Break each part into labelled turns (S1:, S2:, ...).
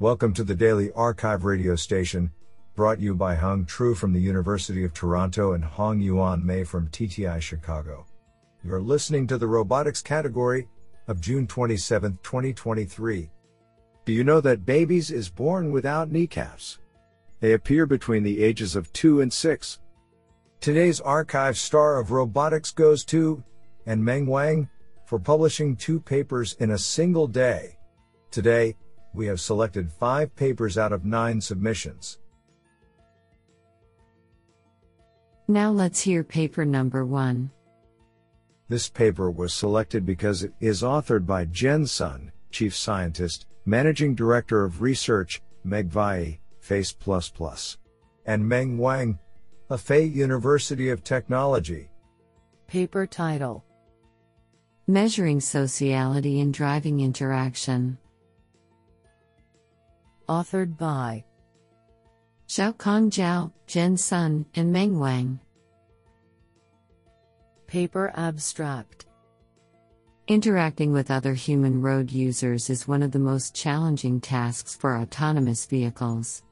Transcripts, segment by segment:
S1: Welcome to the Daily Archive radio station, brought you by Hung Tru from the University of Toronto and Hongyuan Mei from TTI Chicago. You're listening to the robotics category of June 27, 2023. Do you know that babies is born without kneecaps? They appear between the ages of 2 and 6. Today's archive star of robotics goes to, and Meng Wang, for publishing two papers in a single day. Today, we have selected five papers out of nine submissions.
S2: Now let's hear paper number one.
S1: This paper was selected because it is authored by Jian Sun, Chief Scientist, Managing Director of Research, Megvii, Face++, and Meng Wang, Hefei University of Technology.
S2: Paper title Measuring Sociality in Driving Interaction. Authored by Xiaocong Zhao, Jian Sun, and Meng Wang. Paper Abstract Interacting with other human road users is one of the most challenging tasks for autonomous vehicles.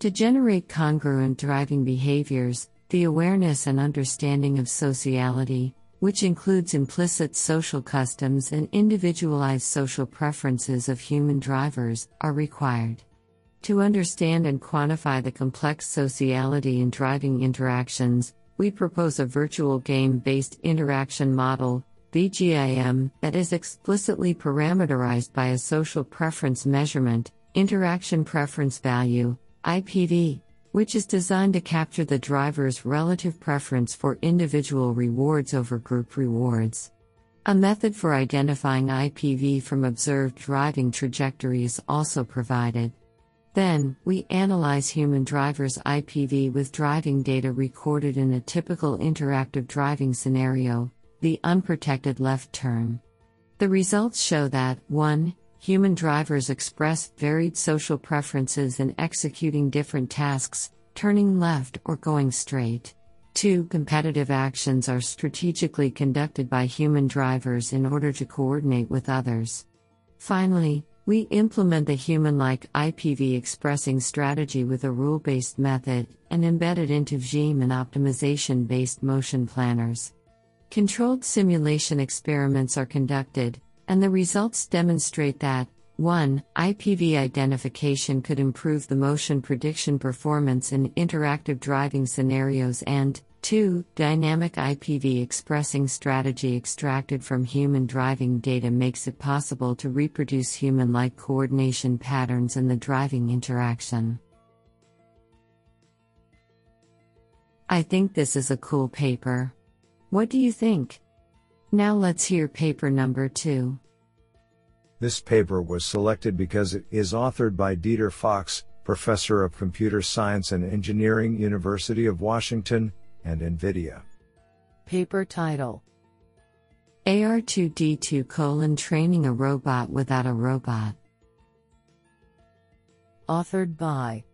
S2: To generate congruent driving behaviors, the awareness and understanding of sociality, which includes implicit social customs and individualized social preferences of human drivers, are required. To understand and quantify the complex sociality in driving interactions, we propose a virtual game based interaction model, VGIM, that is explicitly parameterized by a social preference measurement, interaction preference value, IPV, which is designed to capture the driver's relative preference for individual rewards over group rewards. A method for identifying IPV from observed driving trajectory is also provided. Then, we analyze human drivers' IPV with driving data recorded in a typical interactive driving scenario, the unprotected left turn. The results show that 1. Human drivers express varied social preferences in executing different tasks, turning left or going straight. 2. Competitive actions are strategically conducted by human drivers in order to coordinate with others. Finally, we implement the human like IPV expressing strategy with a rule based method and embed it into VGIM and optimization based motion planners. Controlled simulation experiments are conducted, and the results demonstrate that 1. IPV identification could improve the motion prediction performance in interactive driving scenarios and 2. Dynamic IPV expressing strategy extracted from human driving data makes it possible to reproduce human like coordination patterns in the driving interaction. I think this is a cool paper. What do you think? Now let's hear paper number 2.
S1: This paper was selected because it is authored by Dieter Fox, Professor of Computer Science and Engineering, University of Washington, and NVIDIA.
S2: Paper title AR2D2 colon training a robot without a robot. Authored by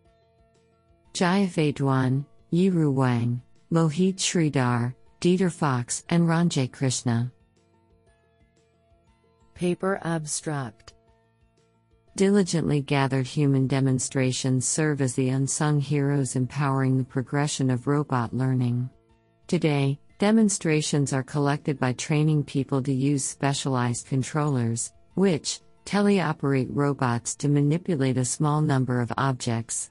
S2: Jiafei Duan, Yiru Wang, Mohit Shridhar, Dieter Fox, and Ranjay Krishna. Paper Abstract Diligently gathered human demonstrations serve as the unsung heroes empowering the progression of robot learning. Today, demonstrations are collected by training people to use specialized controllers, which teleoperate robots to manipulate a small number of objects.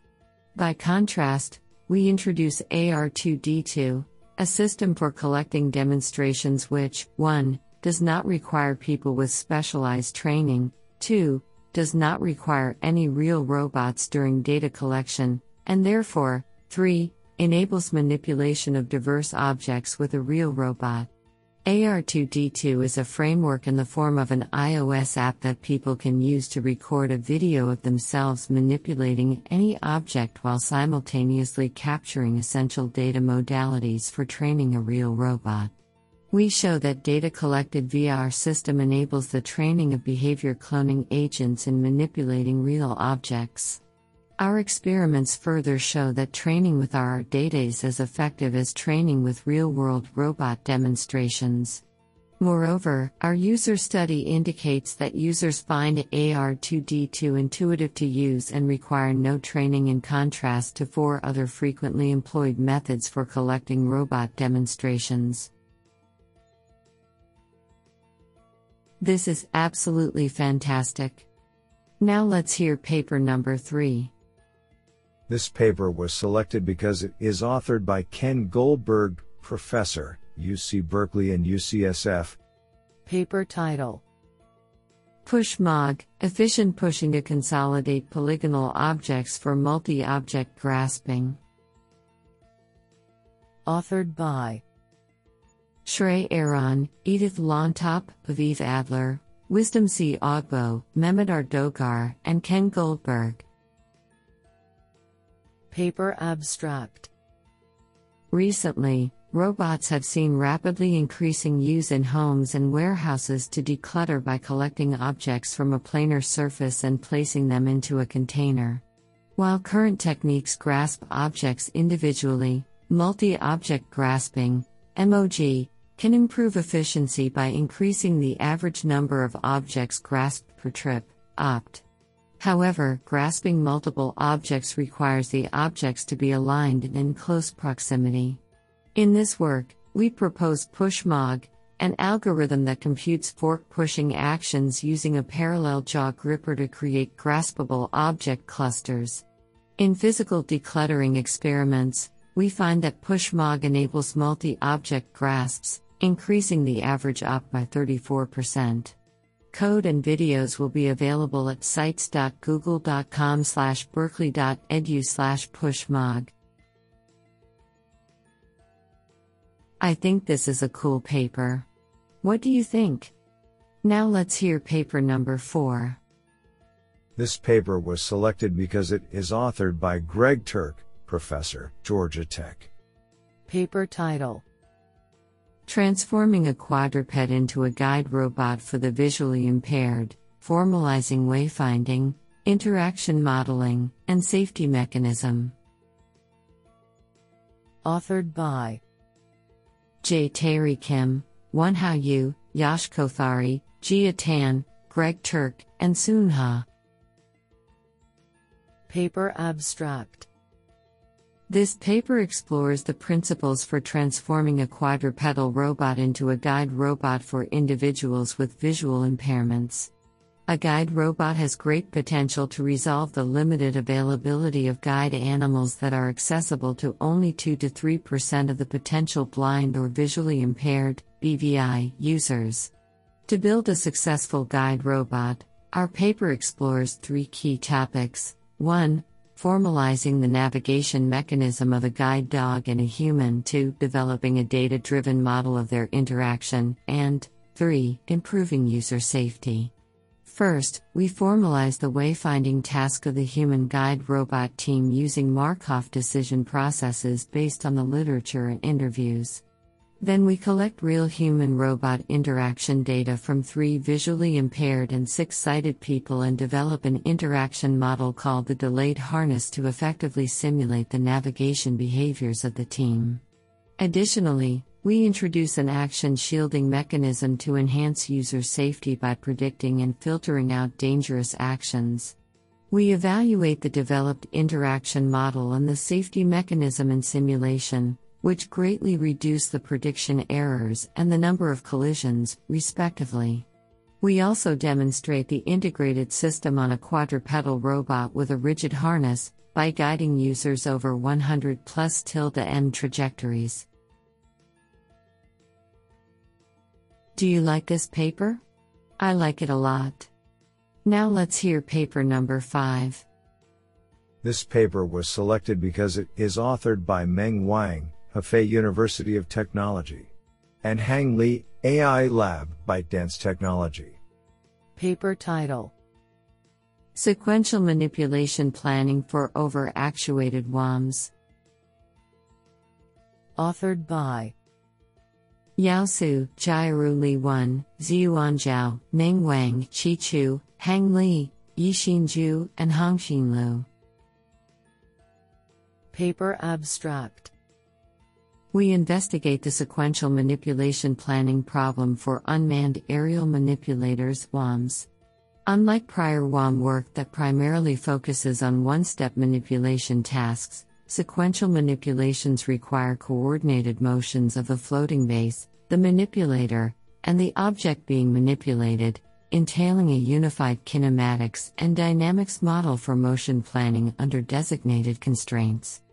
S2: By contrast, we introduce AR2D2, a system for collecting demonstrations which, 1. Does not require people with specialized training, 2 does not require any real robots during data collection, and therefore, 3. enables manipulation of diverse objects with a real robot. AR2D2 is a framework in the form of an iOS app that people can use to record a video of themselves manipulating any object while simultaneously capturing essential data modalities for training a real robot. We show that data collected via our system enables the training of behavior cloning agents in manipulating real objects. Our experiments further show that training with our data is as effective as training with real world robot demonstrations. Moreover, our user study indicates that users find AR2D2 intuitive to use and require no training in contrast to four other frequently employed methods for collecting robot demonstrations. This is absolutely fantastic. Now let's hear paper number 3.
S1: This paper was selected because it is authored by Ken Goldberg, professor, UC Berkeley and UCSF.
S3: Paper title
S2: PushMOG Efficient Pushing to Consolidate Polygonal Objects for Multi Object Grasping.
S3: Authored by
S2: Shrey Aeron, Edith LLontop, Aviv Adler, Wisdom C. Agboh, Mehmet R. Dogar, and Ken Goldberg.
S3: Paper abstract
S2: Recently, robots have seen rapidly increasing use in homes and warehouses to declutter by collecting objects from a planar surface and placing them into a container. While current techniques grasp objects individually, multi object grasping, MOG, can improve efficiency by increasing the average number of objects grasped per trip, OPT. However, grasping multiple objects requires the objects to be aligned and in close proximity. In this work, we propose PushMOG, an algorithm that computes fork pushing actions using a parallel jaw gripper to create graspable object clusters. In physical decluttering experiments, we find that PushMOG enables multi object grasps, increasing the average op by 34%. Code and videos will be available at sites.google.com slash berkeley.edu slash pushmog. I think this is a cool paper. What do you think? Now let's hear paper number 4.
S1: This paper was selected because it is authored by Greg Turk, professor, Georgia Tech.
S3: Paper title
S2: Transforming a quadruped into a guide robot for the visually impaired, formalizing wayfinding, interaction modeling, and safety mechanism.
S3: Authored by
S2: J. Taery Kim, Wenhao Yu, Yash Kothari, Jie Tan, Greg Turk, and Sehoon Ha.
S3: Paper abstract
S2: This paper explores the principles for transforming a quadrupedal robot into a guide robot for individuals with visual impairments. A guide robot has great potential to resolve the limited availability of guide animals that are accessible to only 2 to 3% of the potential blind or visually impaired BVI users. To build a successful guide robot, our paper explores three key topics. 1. Formalizing the navigation mechanism of a guide dog and a human, 2. Developing a data driven model of their interaction, and 3. Improving user safety. First, we formalize the wayfinding task of the human guide robot team using Markov decision processes based on the literature and interviews. Then we collect real human robot interaction data from three visually impaired and six sighted people and develop an interaction model called the delayed harness to effectively simulate the navigation behaviors of the team. Additionally, we introduce an action shielding mechanism to enhance user safety by predicting and filtering out dangerous actions. We evaluate the developed interaction model and the safety mechanism in simulation, which greatly reduce the prediction errors and the number of collisions, respectively. We also demonstrate the integrated system on a quadrupedal robot with a rigid harness by guiding users over 100 plus tilde m trajectories. Do you like this paper? I like it a lot. Now let's hear paper number 5.
S1: This paper was selected because it is authored by Meng Wang, Hefei University of Technology, and Hang Li, AI Lab, ByteDance Technology.
S3: Paper title
S2: Sequential Manipulation Planning for Over Actuated WAMs.
S3: Authored by
S2: Yao Su, Jiaru Li Wen, Ziyuan Jiao, Meng Wang, Qi Chu, Hang Li, Yixin Zhu, and Hangxin Liu.
S3: Paper abstract
S2: We investigate the sequential manipulation planning problem for unmanned aerial manipulators WAMs. Unlike prior WAM work that primarily focuses on one step manipulation tasks, sequential manipulations require coordinated motions of the floating base, the manipulator, and the object being manipulated, entailing a unified kinematics and dynamics model for motion planning under designated constraints.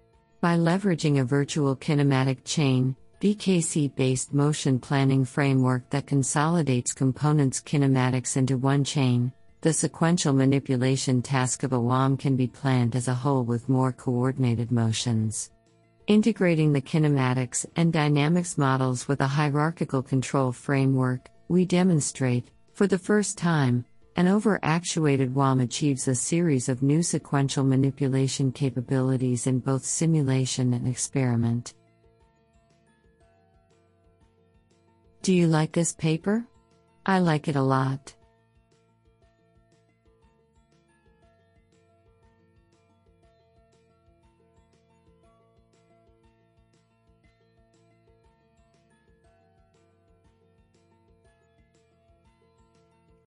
S2: By leveraging a virtual kinematic chain, VKC based motion planning framework that consolidates components kinematics into one chain, the sequential manipulation task of a WAM can be planned as a whole with more coordinated motions. Integrating the kinematics and dynamics models with a hierarchical control framework, we demonstrate, for the first time, an over actuated WAM achieves a series of new sequential manipulation capabilities in both simulation and experiment. Do you like this paper? I like it a lot.